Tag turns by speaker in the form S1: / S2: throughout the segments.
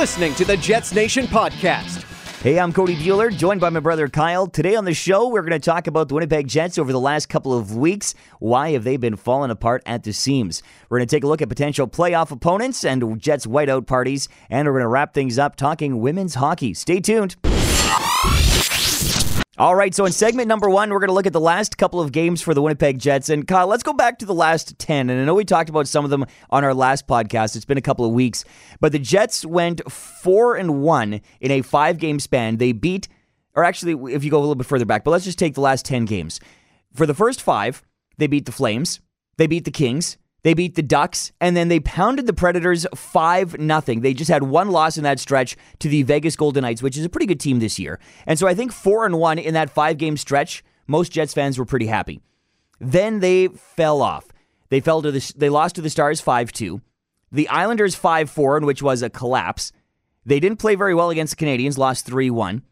S1: Listening to the Jets Nation podcast.
S2: Hey, I'm Cody Bueller, joined by my brother Kyle. Today on the show, we're going to talk about the Winnipeg Jets over the last couple of weeks. Why have they been falling apart at the seams? We're going to take a look at potential playoff opponents and Jets whiteout parties, and we're going to wrap things up talking women's hockey. Stay tuned. All right, so in segment number one, we're going to look at the last couple of games for the Winnipeg Jets. And Kyle, let's go back to the last 10. And I know we talked about some of them on our last podcast. It's been a couple of weeks. But the Jets went 4 and 1 in a five game span. They beat, or actually, if you go a little bit further back, but let's just take the last 10 games. For the first five, they beat the Flames, they beat the Kings, they beat the Ducks, and then they pounded the Predators 5 0. They just had one loss in that stretch to the Vegas Golden Knights, which is a pretty good team this year. And so I think 4 and 1 in that five game stretch, most Jets fans were pretty happy. Then they fell off. They fell to the they lost to the Stars 5-2. The Islanders 5-4 in which was a collapse. They didn't play very well against the Canadiens, lost 3-1.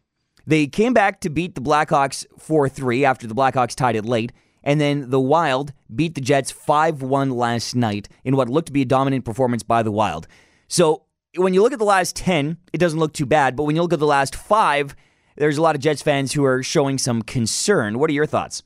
S2: They came back to beat the Blackhawks 4-3 after the Blackhawks tied it late. And then the Wild beat the Jets 5 1 last night in what looked to be a dominant performance by the Wild. So when you look at the last 10, it doesn't look too bad. But when you look at the last five, there's a lot of Jets fans who are showing some concern. What are your thoughts?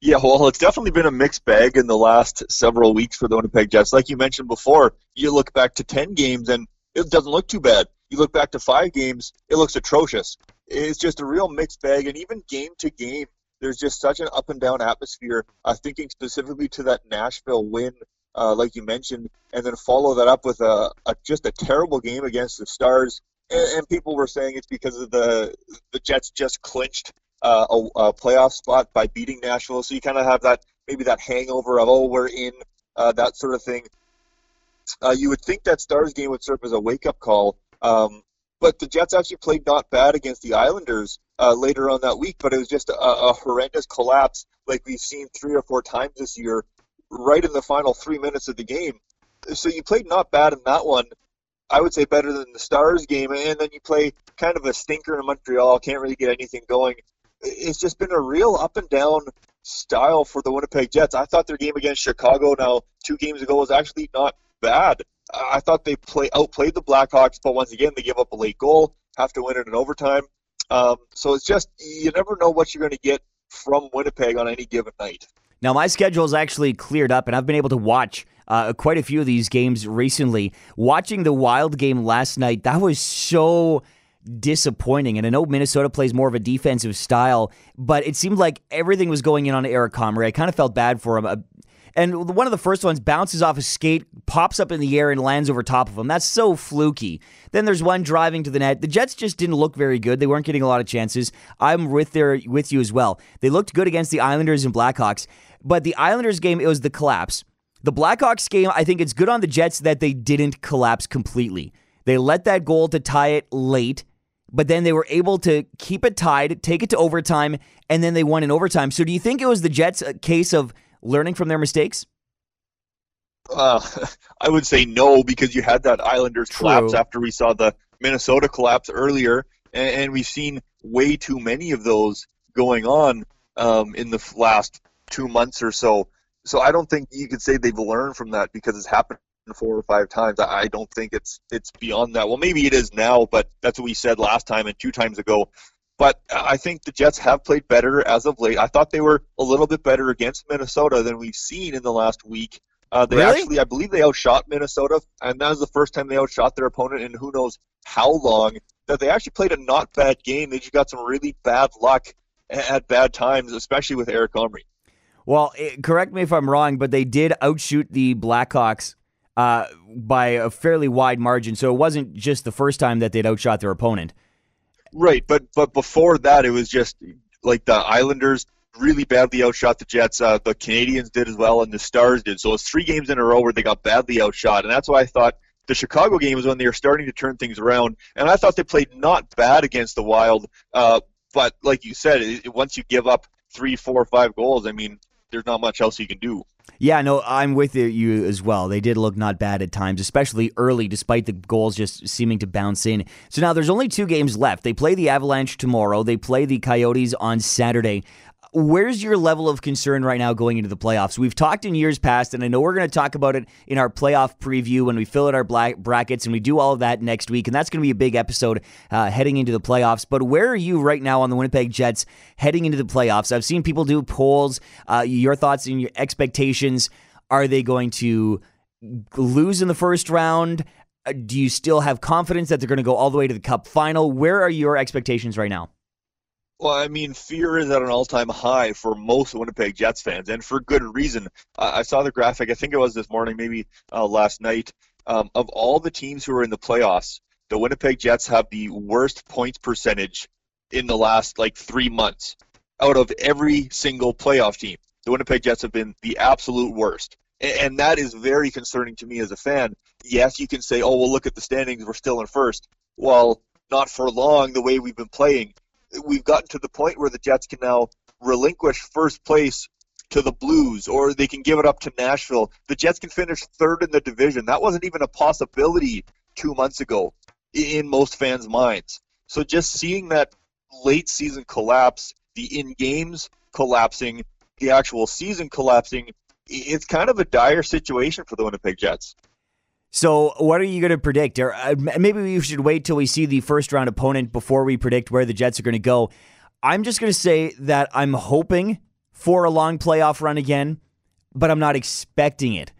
S3: Yeah, well, it's definitely been a mixed bag in the last several weeks for the Winnipeg Jets. Like you mentioned before, you look back to 10 games and it doesn't look too bad. You look back to five games, it looks atrocious. It's just a real mixed bag. And even game to game, there's just such an up and down atmosphere. Uh, thinking specifically to that Nashville win, uh, like you mentioned, and then follow that up with a, a just a terrible game against the Stars. And, and, people were saying it's because of the the Jets just clinched uh, a, a, playoff spot by beating Nashville. So you kind of have that maybe that hangover of oh we're in uh, that sort of thing. Uh, you would think that Stars game would serve as a wake up call. Um, but the Jets actually played not bad against the Islanders uh, later on that week, but it was just a, a horrendous collapse like we've seen three or four times this year, right in the final three minutes of the game. So you played not bad in that one. I would say better than the Stars game, and then you play kind of a stinker in Montreal. Can't really get anything going. It's just been a real up and down style for the Winnipeg Jets. I thought their game against Chicago now two games ago was actually not bad. I thought they play outplayed the Blackhawks, but once again they give up a late goal, have to win it in overtime. Um, so it's just you never know what you're going to get from Winnipeg on any given night.
S2: Now my schedule is actually cleared up, and I've been able to watch uh, quite a few of these games recently. Watching the Wild game last night, that was so disappointing. And I know Minnesota plays more of a defensive style, but it seemed like everything was going in on Eric Comrie. I kind of felt bad for him. And one of the first ones bounces off a skate, pops up in the air, and lands over top of him. That's so fluky. Then there's one driving to the net. The Jets just didn't look very good. They weren't getting a lot of chances. I'm with there with you as well. They looked good against the Islanders and Blackhawks, but the Islanders game it was the collapse. The Blackhawks game, I think it's good on the Jets that they didn't collapse completely. They let that goal to tie it late, but then they were able to keep it tied, take it to overtime, and then they won in overtime. So do you think it was the Jets' case of learning from their mistakes?
S3: Uh, I would say no because you had that Islanders True. collapse after we saw the Minnesota collapse earlier, and, and we've seen way too many of those going on um, in the last two months or so. So I don't think you could say they've learned from that because it's happened four or five times. I don't think it's it's beyond that. Well, maybe it is now, but that's what we said last time and two times ago. But I think the Jets have played better as of late. I thought they were a little bit better against Minnesota than we've seen in the last week. Uh, they really? actually, I believe, they outshot Minnesota, and that was the first time they outshot their opponent in who knows how long. That they actually played a not bad game. They just got some really bad luck at bad times, especially with Eric Comrie.
S2: Well, eh, correct me if I'm wrong, but they did outshoot the Blackhawks uh, by a fairly wide margin. So it wasn't just the first time that they'd outshot their opponent.
S3: Right, but but before that, it was just like the Islanders really badly outshot the Jets. Uh, the Canadiens did as well, and the Stars did. So it's three games in a row where they got badly outshot, and that's why I thought the Chicago game was when they were starting to turn things around. And I thought they played not bad against the Wild, uh, but like you said, it, once you give up three, four, five goals, I mean, there's not much else you can do.
S2: Yeah, no, I'm with you as well. They did look not bad at times, especially early, despite the goals just seeming to bounce in. So now there's only two games left. They play the Avalanche tomorrow. They play the Coyotes on Saturday. Where's your level of concern right now going into the playoffs? We've talked in years past, and I know we're going to talk about it in our playoff preview when we fill out our brackets, and we do all of that next week, and that's going to be a big episode uh, heading into the playoffs. But where are you right now on the Winnipeg Jets heading into the playoffs? I've seen people do polls. Uh, your thoughts and your expectations. Are they going to lose in the first round? Uh, do you still have confidence that they're going to go all the way to the Cup final? Where are your expectations right now?
S3: Well, I mean, fear is at an all-time high for most Winnipeg Jets fans, and for good reason. I saw the graphic. I think it was this morning, maybe uh, last night. Um, of all the teams who are in the playoffs, the Winnipeg Jets have the worst points percentage in the last like three months. Out of every single playoff team, the Winnipeg Jets have been the absolute worst, and, and that is very concerning to me as a fan. Yes, you can say, "Oh, well, look at the standings. We're still in first. Well, not for long. The way we've been playing we've gotten to the point where the Jets can now relinquish first place to the Blues or they can give it up to Nashville. The Jets can finish third in the division. That wasn't even a possibility two months ago in most fans' minds. So just seeing that late season collapse, the in games collapsing, the actual season collapsing, it's kind of a dire situation for the Winnipeg Jets.
S2: So, what are you going to predict? Or uh, maybe we should wait till we see the first round opponent before we predict where the Jets are going to go. I'm just going to say that I'm hoping for a long playoff run again, but I'm not expecting it.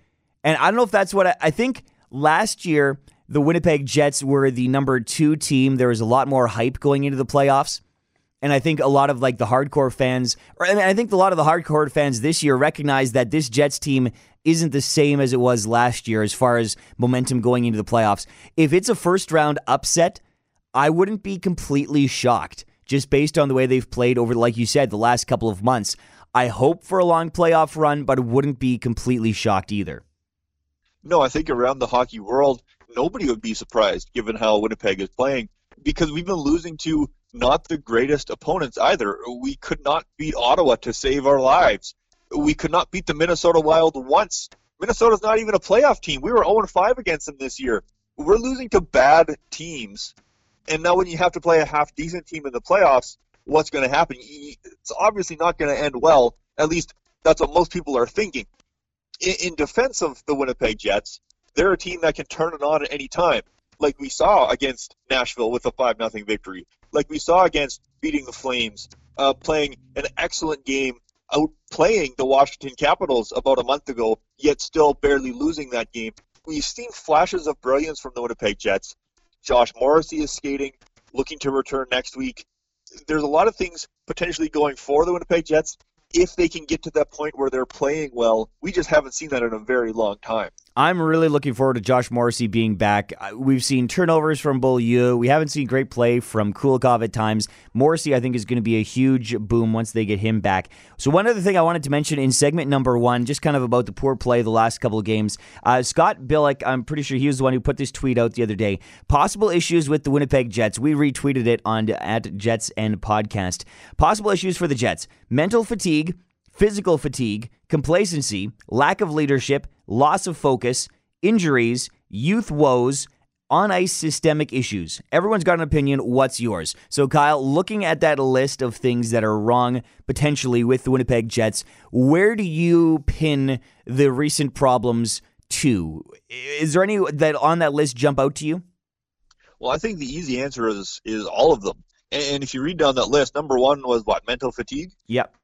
S2: And I don't know if that's what I, I think last year the Winnipeg Jets were the number two team. There was a lot more hype going into the playoffs. And I think a lot of like the hardcore fans, or I, mean, I think a lot of the hardcore fans this year recognize that this Jets team isn't the same as it was last year as far as momentum going into the playoffs. If it's a first round upset, I wouldn't be completely shocked just based on the way they've played over, like you said, the last couple of months. I hope for a long playoff run, but wouldn't be completely shocked either.
S3: No, I think around the hockey world, nobody would be surprised given how Winnipeg is playing because we've been losing to not the greatest opponents either. We could not beat Ottawa to save our lives. We could not beat the Minnesota Wild once. Minnesota's not even a playoff team. We were 0 5 against them this year. We're losing to bad teams. And now, when you have to play a half decent team in the playoffs, what's going to happen? It's obviously not going to end well. At least that's what most people are thinking. In, defense of the Winnipeg Jets, they're a team that can turn it on at any time like we saw against Nashville with a 5 0 victory, like we saw against beating the Flames, uh, playing an excellent game, outplaying the Washington Capitals about a month ago, yet still barely losing that game. We've seen flashes of brilliance from the Winnipeg Jets. Josh Morrissey is skating, looking to return next week. There's a lot of things potentially going for the Winnipeg Jets if they can get to that point where they're playing well. We just haven't seen that in a very long time.
S2: I'm really looking forward to Josh Morrissey being back. We've seen turnovers from Beaulieu. We haven't seen great play from Kulikov at times. Morrissey, I think, is going to be a huge boom once they get him back. So, one other thing I wanted to mention in segment number one, just kind of about the poor play the last couple of games. Uh, Scott Billeck, I'm pretty sure he was the one who put this tweet out the other day. Possible issues with the Winnipeg Jets. We retweeted it on at Jets and Podcast. Possible issues for the Jets: mental fatigue, physical fatigue, complacency, lack of leadership loss of focus, injuries, youth woes, on ice systemic issues. Everyone's got an opinion. What's yours? So, Kyle, looking at that list of things that are wrong potentially with the Winnipeg Jets, where do you pin the recent problems to? Is there any that on that list jump out to you?
S3: Well, I think the easy answer is is all of them. And if you read down that list, number one was what mental fatigue.
S2: Yep.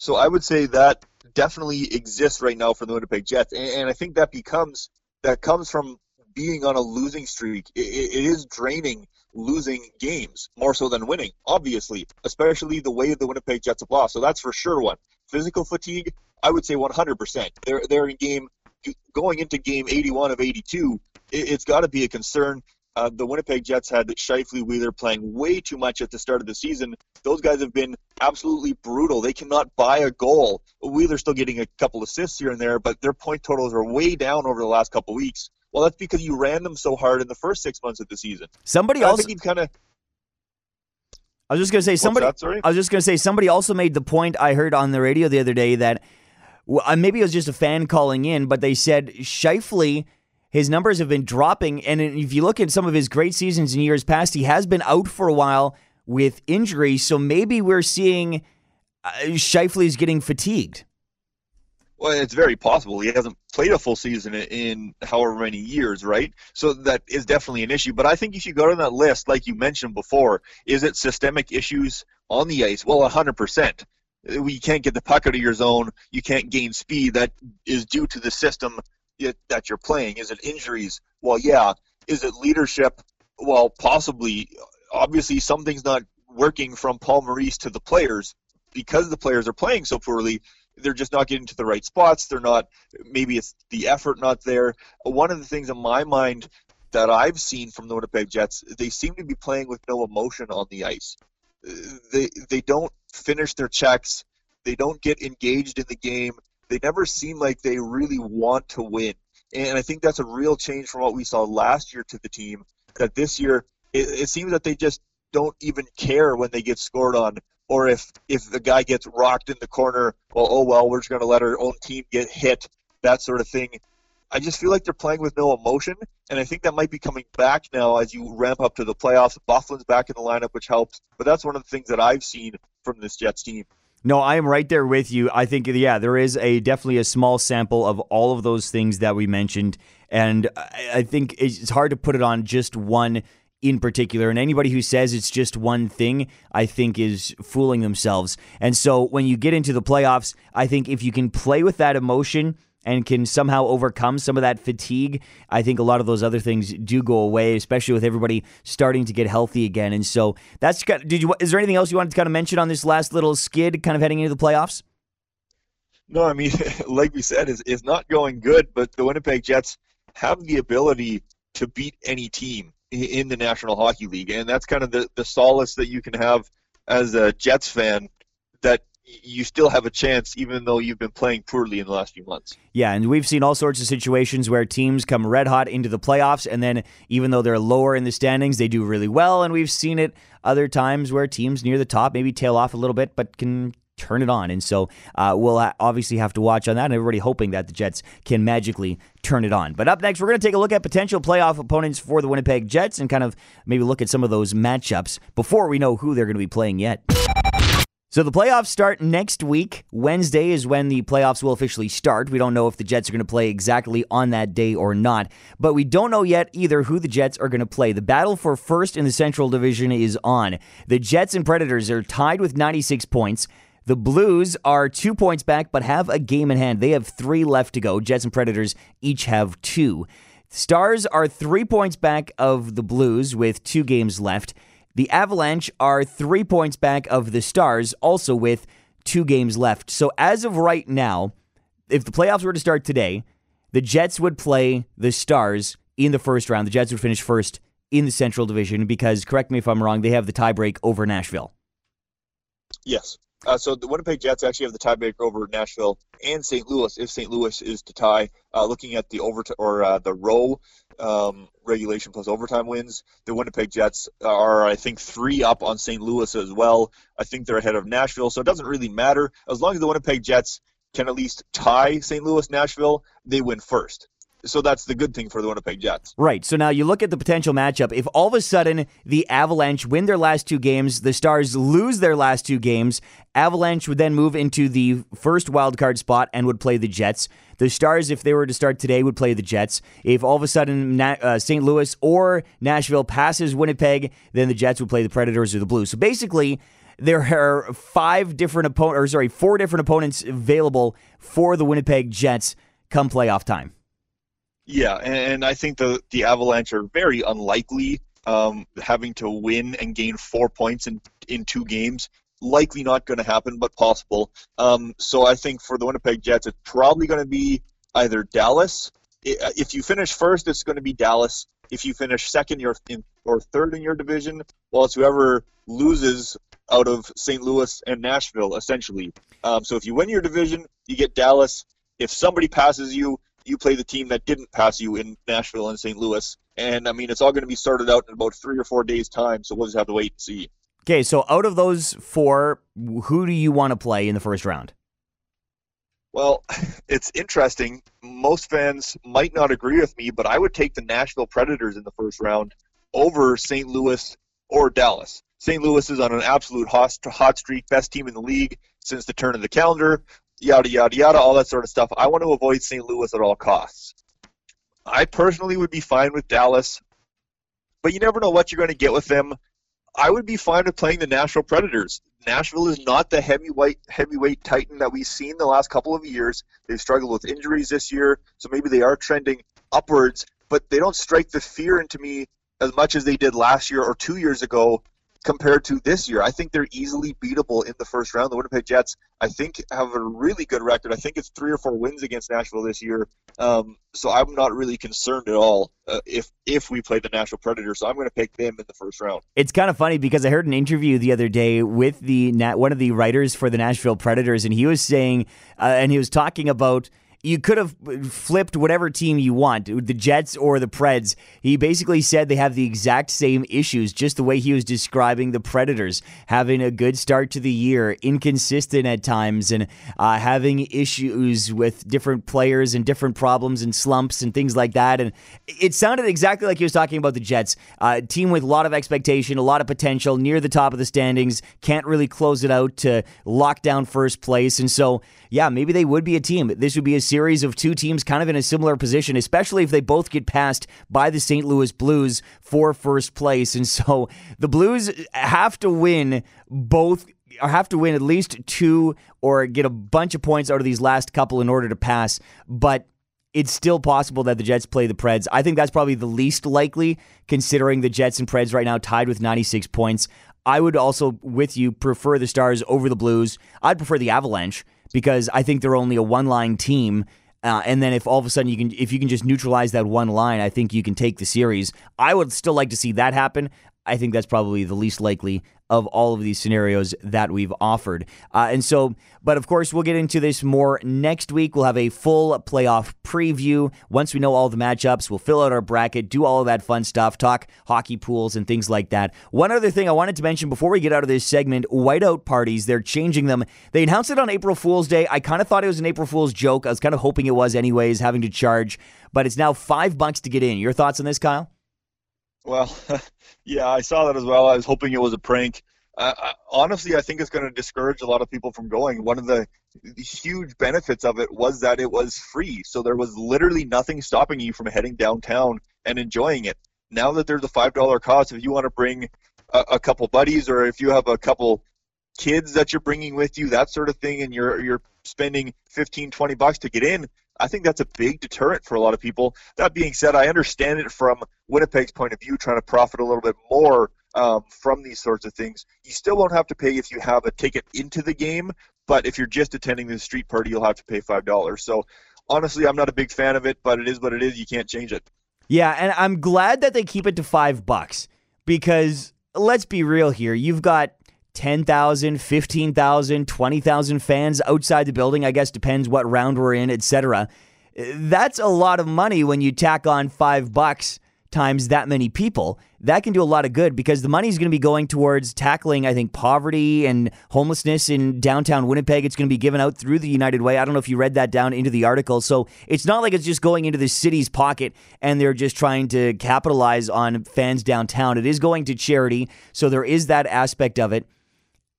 S3: So I would say that definitely exists right now for the Winnipeg Jets, and, and I think that becomes that comes from being on a losing streak. It, it is draining losing games more so than winning, obviously, especially the way the Winnipeg Jets have lost. So that's for sure one. Physical fatigue, I would say 100%. They're they're in game going into game 81 of 82. It, it's got to be a concern. Uh, the Winnipeg Jets had Scheifele Wheeler playing way too much at the start of the season. Those guys have been absolutely brutal. They cannot buy a goal. Wheeler's still getting a couple assists here and there, but their point totals are way down over the last couple weeks. Well, that's because you ran them so hard in the first six months of the season.
S2: Somebody else. kind of. I was just gonna say somebody.
S3: That,
S2: I was just gonna say somebody also made the point I heard on the radio the other day that well, maybe it was just a fan calling in, but they said Scheifele – his numbers have been dropping. And if you look at some of his great seasons in years past, he has been out for a while with injury. So maybe we're seeing uh, Scheifele's getting fatigued.
S3: Well, it's very possible. He hasn't played a full season in however many years, right? So that is definitely an issue. But I think if you go to that list, like you mentioned before, is it systemic issues on the ice? Well, 100%. You can't get the puck out of your zone. You can't gain speed. That is due to the system that you're playing. Is it injuries? Well, yeah. Is it leadership? Well, possibly. Obviously, something's not working from Paul Maurice to the players because the players are playing so poorly they're just not getting to the right spots. They're not. Maybe it's the effort not there. One of the things in my mind that I've seen from the Winnipeg Jets, they seem to be playing with no emotion on the ice. They they don't finish their checks. They don't get engaged in the game. They never seem like they really want to win. And I think that's a real change from what we saw last year to the team. That this year, it, it seems that they just don't even care when they get scored on or if if the guy gets rocked in the corner, well, oh well, we're just going to let our own team get hit, that sort of thing. I just feel like they're playing with no emotion, and I think that might be coming back now as you ramp up to the playoffs. Byfuglien's back in the lineup, which helps, but that's one of the things that I've seen from this Jets team.
S2: No, I am right there with you. I think yeah, there is a definitely a small sample of all of those things that we mentioned, and I think it's hard to put it on just one in particular. And anybody who says it's just one thing, I think is fooling themselves. And so when you get into the playoffs, I think if you can play with that emotion and can somehow overcome some of that fatigue, I think a lot of those other things do go away, especially with everybody starting to get healthy again. And so that's did you is there anything else you wanted to kind of mention on this last little skid kind of heading into the playoffs?
S3: No, I mean, like we said, is is not going good, but the Winnipeg Jets have the ability to beat any team in the National Hockey League, and that's kind of the, the solace that you can have as a Jets fan that you still have a chance even though you've been playing poorly in the last few months.
S2: Yeah, and we've seen all sorts of situations where teams come red hot into the playoffs and then even though they're lower in the standings, they do really well and we've seen it other times where teams near the top maybe tail off a little bit but can turn it on. And so uh, we'll obviously have to watch on that. And everybody hoping that the Jets can magically turn it on. But up next, we're going to take a look at potential playoff opponents for the Winnipeg Jets and kind of maybe look at some of those matchups before we know who they're going to be playing yet. So the playoffs start next week. Wednesday is when the playoffs will officially start. We don't know if the Jets are going to play exactly on that day or not, but we don't know yet either who the Jets are going to play. The battle for first in the Central Division is on. The Jets and Predators are tied with 96 points. The Blues are two points back, but have a game in hand. They have three left to go. Jets and Predators each have two. Stars are three points back of the Blues with two games left. The Avalanche are three points back of the Stars, also with two games left. So as of right now, if the playoffs were to start today, the Jets would play the Stars in the first round. The Jets would finish first in the Central Division because, correct me if I'm wrong, they have the tiebreak over Nashville.
S3: Yes. Uh, so the Winnipeg Jets actually have the tiebreaker over Nashville and St. Louis if St. Louis is to tie. Uh, looking at the over or uh, the row um, regulation plus overtime wins, the Winnipeg Jets are I think three up on St. Louis as well. I think they're ahead of Nashville, so it doesn't really matter as long as the Winnipeg Jets can at least tie St. Louis Nashville, they win first. So that's the good thing for the Winnipeg Jets.
S2: Right. So now you look at the potential matchup. If all of a sudden the Avalanche win their last two games, the Stars lose their last two games, Avalanche would then move into the first wildcard spot and would play the Jets. The Stars, if they were to start today, would play the Jets. If all of a sudden uh, St. Louis or Nashville passes Winnipeg, then the Jets would play the Predators or the Blues. So basically, there are five different opponents, or sorry, four different opponents available for the Winnipeg Jets come playoff time.
S3: Yeah, and I think the the Avalanche are very unlikely um, having to win and gain four points in in two games. Likely not going to happen, but possible. Um, so I think for the Winnipeg Jets, it's probably going to be either Dallas. If you finish first, it's going to be Dallas. If you finish second or, or third in your division, well, it's whoever loses out of St. Louis and Nashville, essentially. Um, so if you win your division, you get Dallas. If somebody passes you, you play the team that didn't pass you in Nashville and St. Louis. And I mean, it's all going to be sorted out in about three or four days' time. So we'll just have to wait and see.
S2: Okay, so out of those four, who do you want to play in the first round?
S3: Well, it's interesting. Most fans might not agree with me, but I would take the Nashville Predators in the first round over St. Louis or Dallas. St. Louis is on an absolute hot, hot streak, best team in the league. since the turn of the calendar, yada, yada, yada, all that sort of stuff. I want to avoid St. Louis at all costs. I personally would be fine with Dallas, but you never know what you're going to get with them. I would be fine with playing the Nashville Predators. Nashville is not the heavyweight heavyweight titan that we've seen the last couple of years. They've struggled with injuries this year, so maybe they are trending upwards, but they don't strike the fear into me as much as they did last year or two years ago compared to this year. I think they're easily beatable in the first round. The Winnipeg Jets, I think, have a really good record. I think it's three or four wins against Nashville this year. Um, so I'm not really concerned at all uh, if if we play the Nashville Predators. So I'm going to pick them in the first round.
S2: It's kind of funny because I heard an interview the other day with the one of the writers for the Nashville Predators, and he was saying, uh, and he was talking about you could have flipped whatever team you want, the Jets or the Preds. He basically said they have the exact same issues, just the way he was describing the Predators having a good start to the year, inconsistent at times, and uh, having issues with different players and different problems and slumps and things like that. And it sounded exactly like he was talking about the Jets, uh, team with a lot of expectation, a lot of potential, near the top of the standings, can't really close it out to lock down first place, and so yeah, maybe they would be a team. This would be a series of two teams kind of in a similar position, especially if they both get passed by the St. Louis Blues for first place. And so the Blues have to win both or have to win at least two or get a bunch of points out of these last couple in order to pass. But it's still possible that the Jets play the Preds. I think that's probably the least likely, considering the Jets and Preds right now tied with 96 points. I would also, with you, prefer the Stars over the Blues. I'd prefer the Avalanche because I think they're only a one line team. Uh, and then if all of a sudden you can, if you can just neutralize that one line, I think you can take the series. I would still like to see that happen. I think that's probably the least likely of all of these scenarios that we've offered. Uh, and so, but of course, we'll get into this more next week. We'll have a full playoff preview. Once we know all the matchups, we'll fill out our bracket, do all of that fun stuff, talk hockey pools and things like that. One other thing I wanted to mention before we get out of this segment whiteout parties, they're changing them. They announced it on April Fool's Day. I kind of thought it was an April Fool's joke. I was kind of hoping it was, anyways, having to charge, but it's now five bucks to get in. Your thoughts on this, Kyle?
S3: Well, yeah, I saw that as well. I was hoping it was a prank. Uh, honestly, I think it's going to discourage a lot of people from going. One of the huge benefits of it was that it was free, so there was literally nothing stopping you from heading downtown and enjoying it. Now that there's a five dollar cost, if you want to bring a, a couple buddies or if you have a couple kids that you're bringing with you, that sort of thing, and you're you're spending 15, 20 bucks to get in, I think that's a big deterrent for a lot of people. That being said, I understand it from Winnipeg's point of view, trying to profit a little bit more um, from these sorts of things. You still won't have to pay if you have a ticket into the game, but if you're just attending the street party, you'll have to pay five dollars. So honestly, I'm not a big fan of it, but it is what it is. You can't change it.
S2: Yeah, and I'm glad that they keep it to five bucks because let's be real here. You've got 10,000, 15,000, 20,000 fans outside the building. I guess depends what round we're in, etc. That's a lot of money when you tack on 5 bucks times that many people. That can do a lot of good because the money is going to be going towards tackling, I think, poverty and homelessness in downtown Winnipeg. It's going to be given out through the United Way. I don't know if you read that down into the article. So it's not like it's just going into the city's pocket and they're just trying to capitalize on fans downtown. It is going to charity. So there is that aspect of it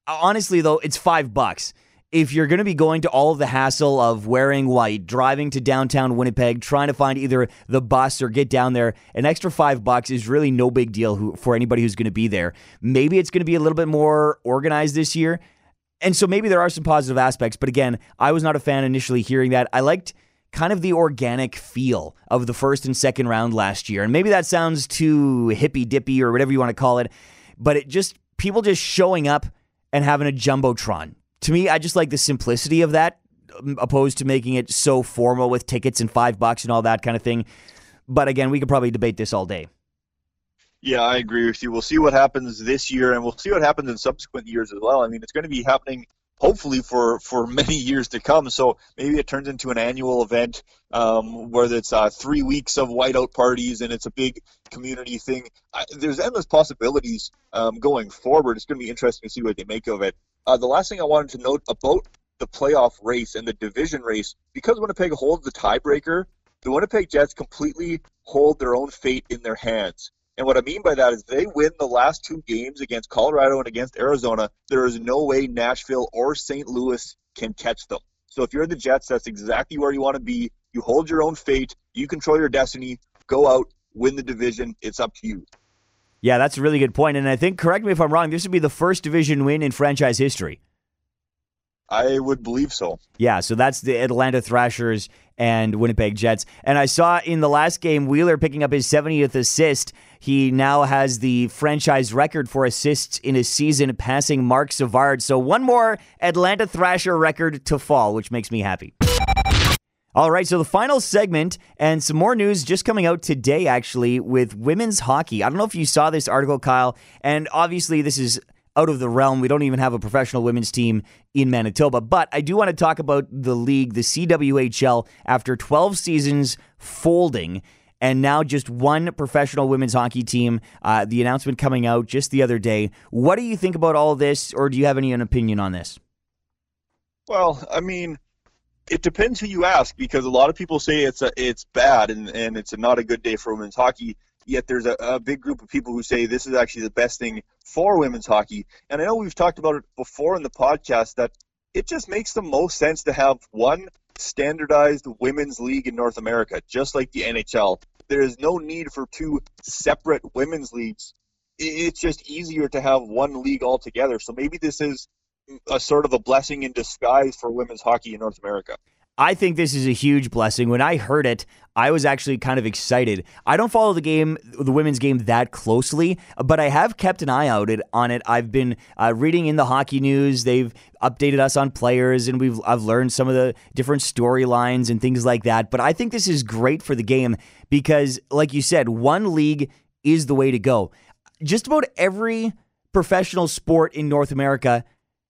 S2: Uh, honestly though, it's five bucks. If you're going to be going to all of the hassle of wearing white, driving to downtown Winnipeg, trying to find either the bus or get down there, an extra five bucks is really no big deal for anybody who's going to be there. Maybe it's going to be a little bit more organized this year. And so maybe there are some positive aspects. But again, I was not a fan initially hearing that. I liked kind of the organic feel of the first and second round last year. And maybe that sounds too hippy dippy or whatever you want to call it, but it just people just showing up and having a jumbotron. To me, I just like the simplicity of that, um, opposed to making it so formal with tickets and five bucks and all that kind of thing. But again, we could probably debate this all day.
S3: Yeah, I agree with you. We'll see what happens this year, and we'll see what happens in subsequent years as well. I mean, it's going to be happening hopefully for for many years to come. So maybe it turns into an annual event um, where it's uh, three weeks of whiteout parties and it's a big community thing. I, there's endless possibilities um, going forward. It's going to be interesting to see what they make of it. Uh, the last thing I wanted to note about the playoff race and the division race, because Winnipeg holds the tiebreaker, the Winnipeg Jets completely hold their own fate in their hands. And what I mean by that is they win the last two games against Colorado and against Arizona. There is no way Nashville or St. Louis can catch them. So if you're the Jets, that's exactly where you want to be. You hold your own fate. You control your destiny. Go out, win the division. It's up to you.
S2: Yeah, that's a really good point. And I think, correct me if I'm wrong, this would be the first division win in franchise history.
S3: I would believe so.
S2: Yeah, so that's the Atlanta Thrashers and Winnipeg Jets. And I saw in the last game Wheeler picking up his 70th assist. He now has the franchise record for assists in a season, passing Marc Savard. So one more Atlanta Thrasher record to fall, which makes me happy. All right, so the final segment and some more news just coming out today, actually, with women's hockey. I don't know if you saw this article, Kyle, and obviously this is out of the realm. We don't even have a professional women's team in Manitoba. But I do want to talk about the league, the CWHL, after 12 seasons folding and now just one professional women's hockey team. Uh, the announcement coming out just the other day. What do you think about all this, or do you have any an opinion on this?
S3: Well, I mean, it depends who you ask because a lot of people say it's a, it's bad and, and it's not a good day for women's hockey yet there's a, a, big group of people who say this is actually the best thing for women's hockey. And I know we've talked about it before in the podcast that it just makes the most sense to have one standardized women's league in North America, just like the NHL. There is no need for two separate women's leagues. It's just easier to have one league altogether. So maybe this is a sort of a blessing in disguise for women's hockey in North America.
S2: I think this is a huge blessing. When I heard it, I was actually kind of excited. I don't follow the game, the women's game, that closely, but I have kept an eye out on it. I've been uh, reading in the hockey news. They've updated us on players, and we've I've learned some of the different storylines and things like that. But I think this is great for the game because, like you said, one league is the way to go. Just about every professional sport in North America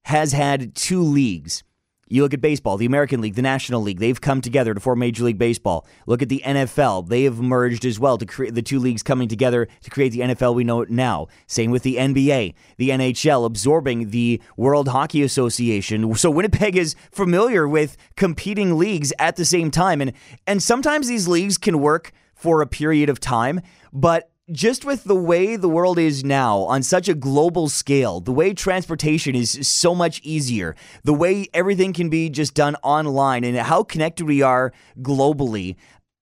S2: has had two leagues. You look at baseball, the American League, the National League, they've come together to form Major League Baseball. Look at the NFL, they have merged as well to create the two leagues coming together to create the NFL we know it now. Same with the NBA, the NHL absorbing the World Hockey Association. So Winnipeg is familiar with competing leagues at the same time and and sometimes these leagues can work for a period of time, but just with the way the world is now on such a global scale, the way transportation is so much easier, the way everything can be just done online, and how connected we are globally,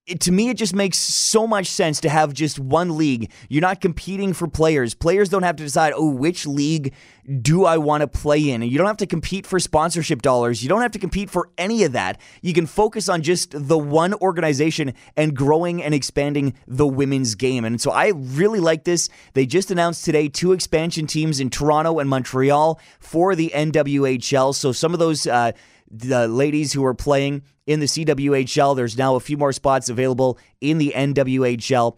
S2: it, to me, it just makes so much sense to have just one league. You're not competing for players. Players don't have to decide, oh, which league do I want to play in? And you don't have to compete for sponsorship dollars. You don't have to compete for any of that. You can focus on just the one organization and growing and expanding the women's game. And so I really like this. They just announced today two expansion teams in Toronto and Montreal for the NWHL. So some of those. Uh, the ladies who are playing in the CWHL. There's now a few more spots available in the NWHL.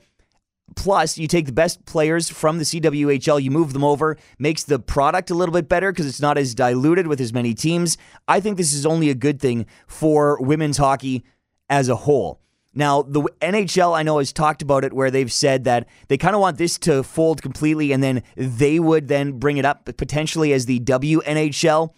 S2: Plus, you take the best players from the CWHL, you move them over, makes the product a little bit better because it's not as diluted with as many teams. I think this is only a good thing for women's hockey as a whole. Now, the NHL, I know, has talked about it where they've said that they kind of want this to fold completely and then they would then bring it up potentially as the WNHL.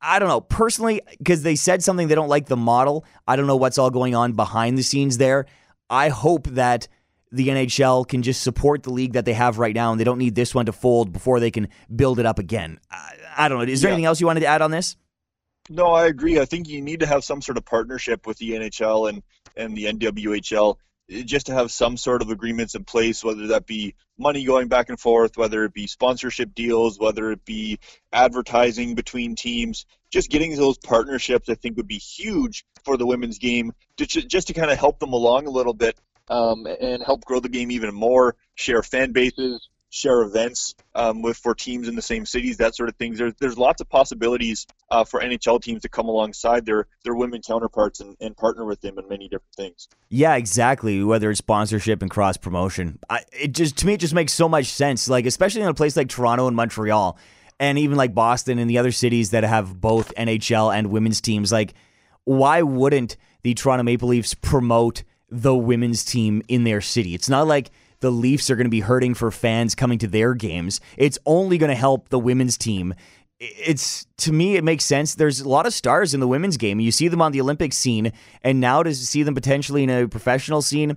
S2: I don't know personally because they said something they don't like the model. I don't know what's all going on behind the scenes there. I hope that the NHL can just support the league that they have right now and they don't need this one to fold before they can build it up again. I, I don't know. Is there yeah. anything else you wanted to add on this?
S3: No, I agree. I think you need to have some sort of partnership with the NHL and, and the NWHL just to have some sort of agreements in place, whether that be money going back and forth, whether it be sponsorship deals, whether it be advertising between teams, just getting those partnerships, I think would be huge for the women's game, to, just to kind of help them along a little bit um, and help grow the game even more, share fan bases, share events um, with for teams in the same cities, that sort of things. There's there's lots of possibilities uh, for NHL teams to come alongside their their women counterparts and, and partner with them in many different things.
S2: Yeah, exactly. Whether it's sponsorship and cross promotion, it just to me it just makes so much sense. Like especially in a place like Toronto and Montreal, and even like Boston and the other cities that have both NHL and women's teams. Like, why wouldn't the Toronto Maple Leafs promote the women's team in their city? It's not like the Leafs are going to be hurting for fans coming to their games. It's only going to help the women's team. It's to me, it makes sense. There's a lot of stars in the women's game. You see them on the Olympic scene, and now to see them potentially in a professional scene,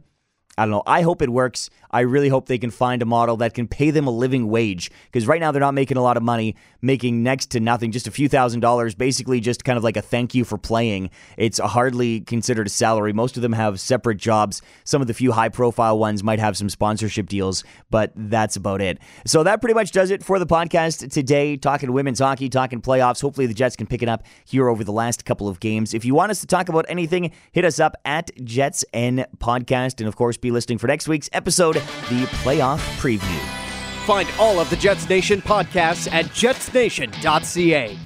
S2: I don't know. I hope it works. I really hope they can find a model that can pay them a living wage because right now they're not making a lot of money, making next to nothing, just a few thousand dollars, basically just kind of like a thank you for playing. It's hardly considered a salary. Most of them have separate jobs. Some of the few high profile ones might have some sponsorship deals, but that's about it. So that pretty much does it for the podcast today. Talking women's hockey, talking playoffs. Hopefully the Jets can pick it up here over the last couple of games. If you want us to talk about anything, hit us up at Jets N Podcast. And of course, be listening for next week's episode, the playoff preview.
S1: Find all of the Jets Nation podcasts at jetsnation.ca.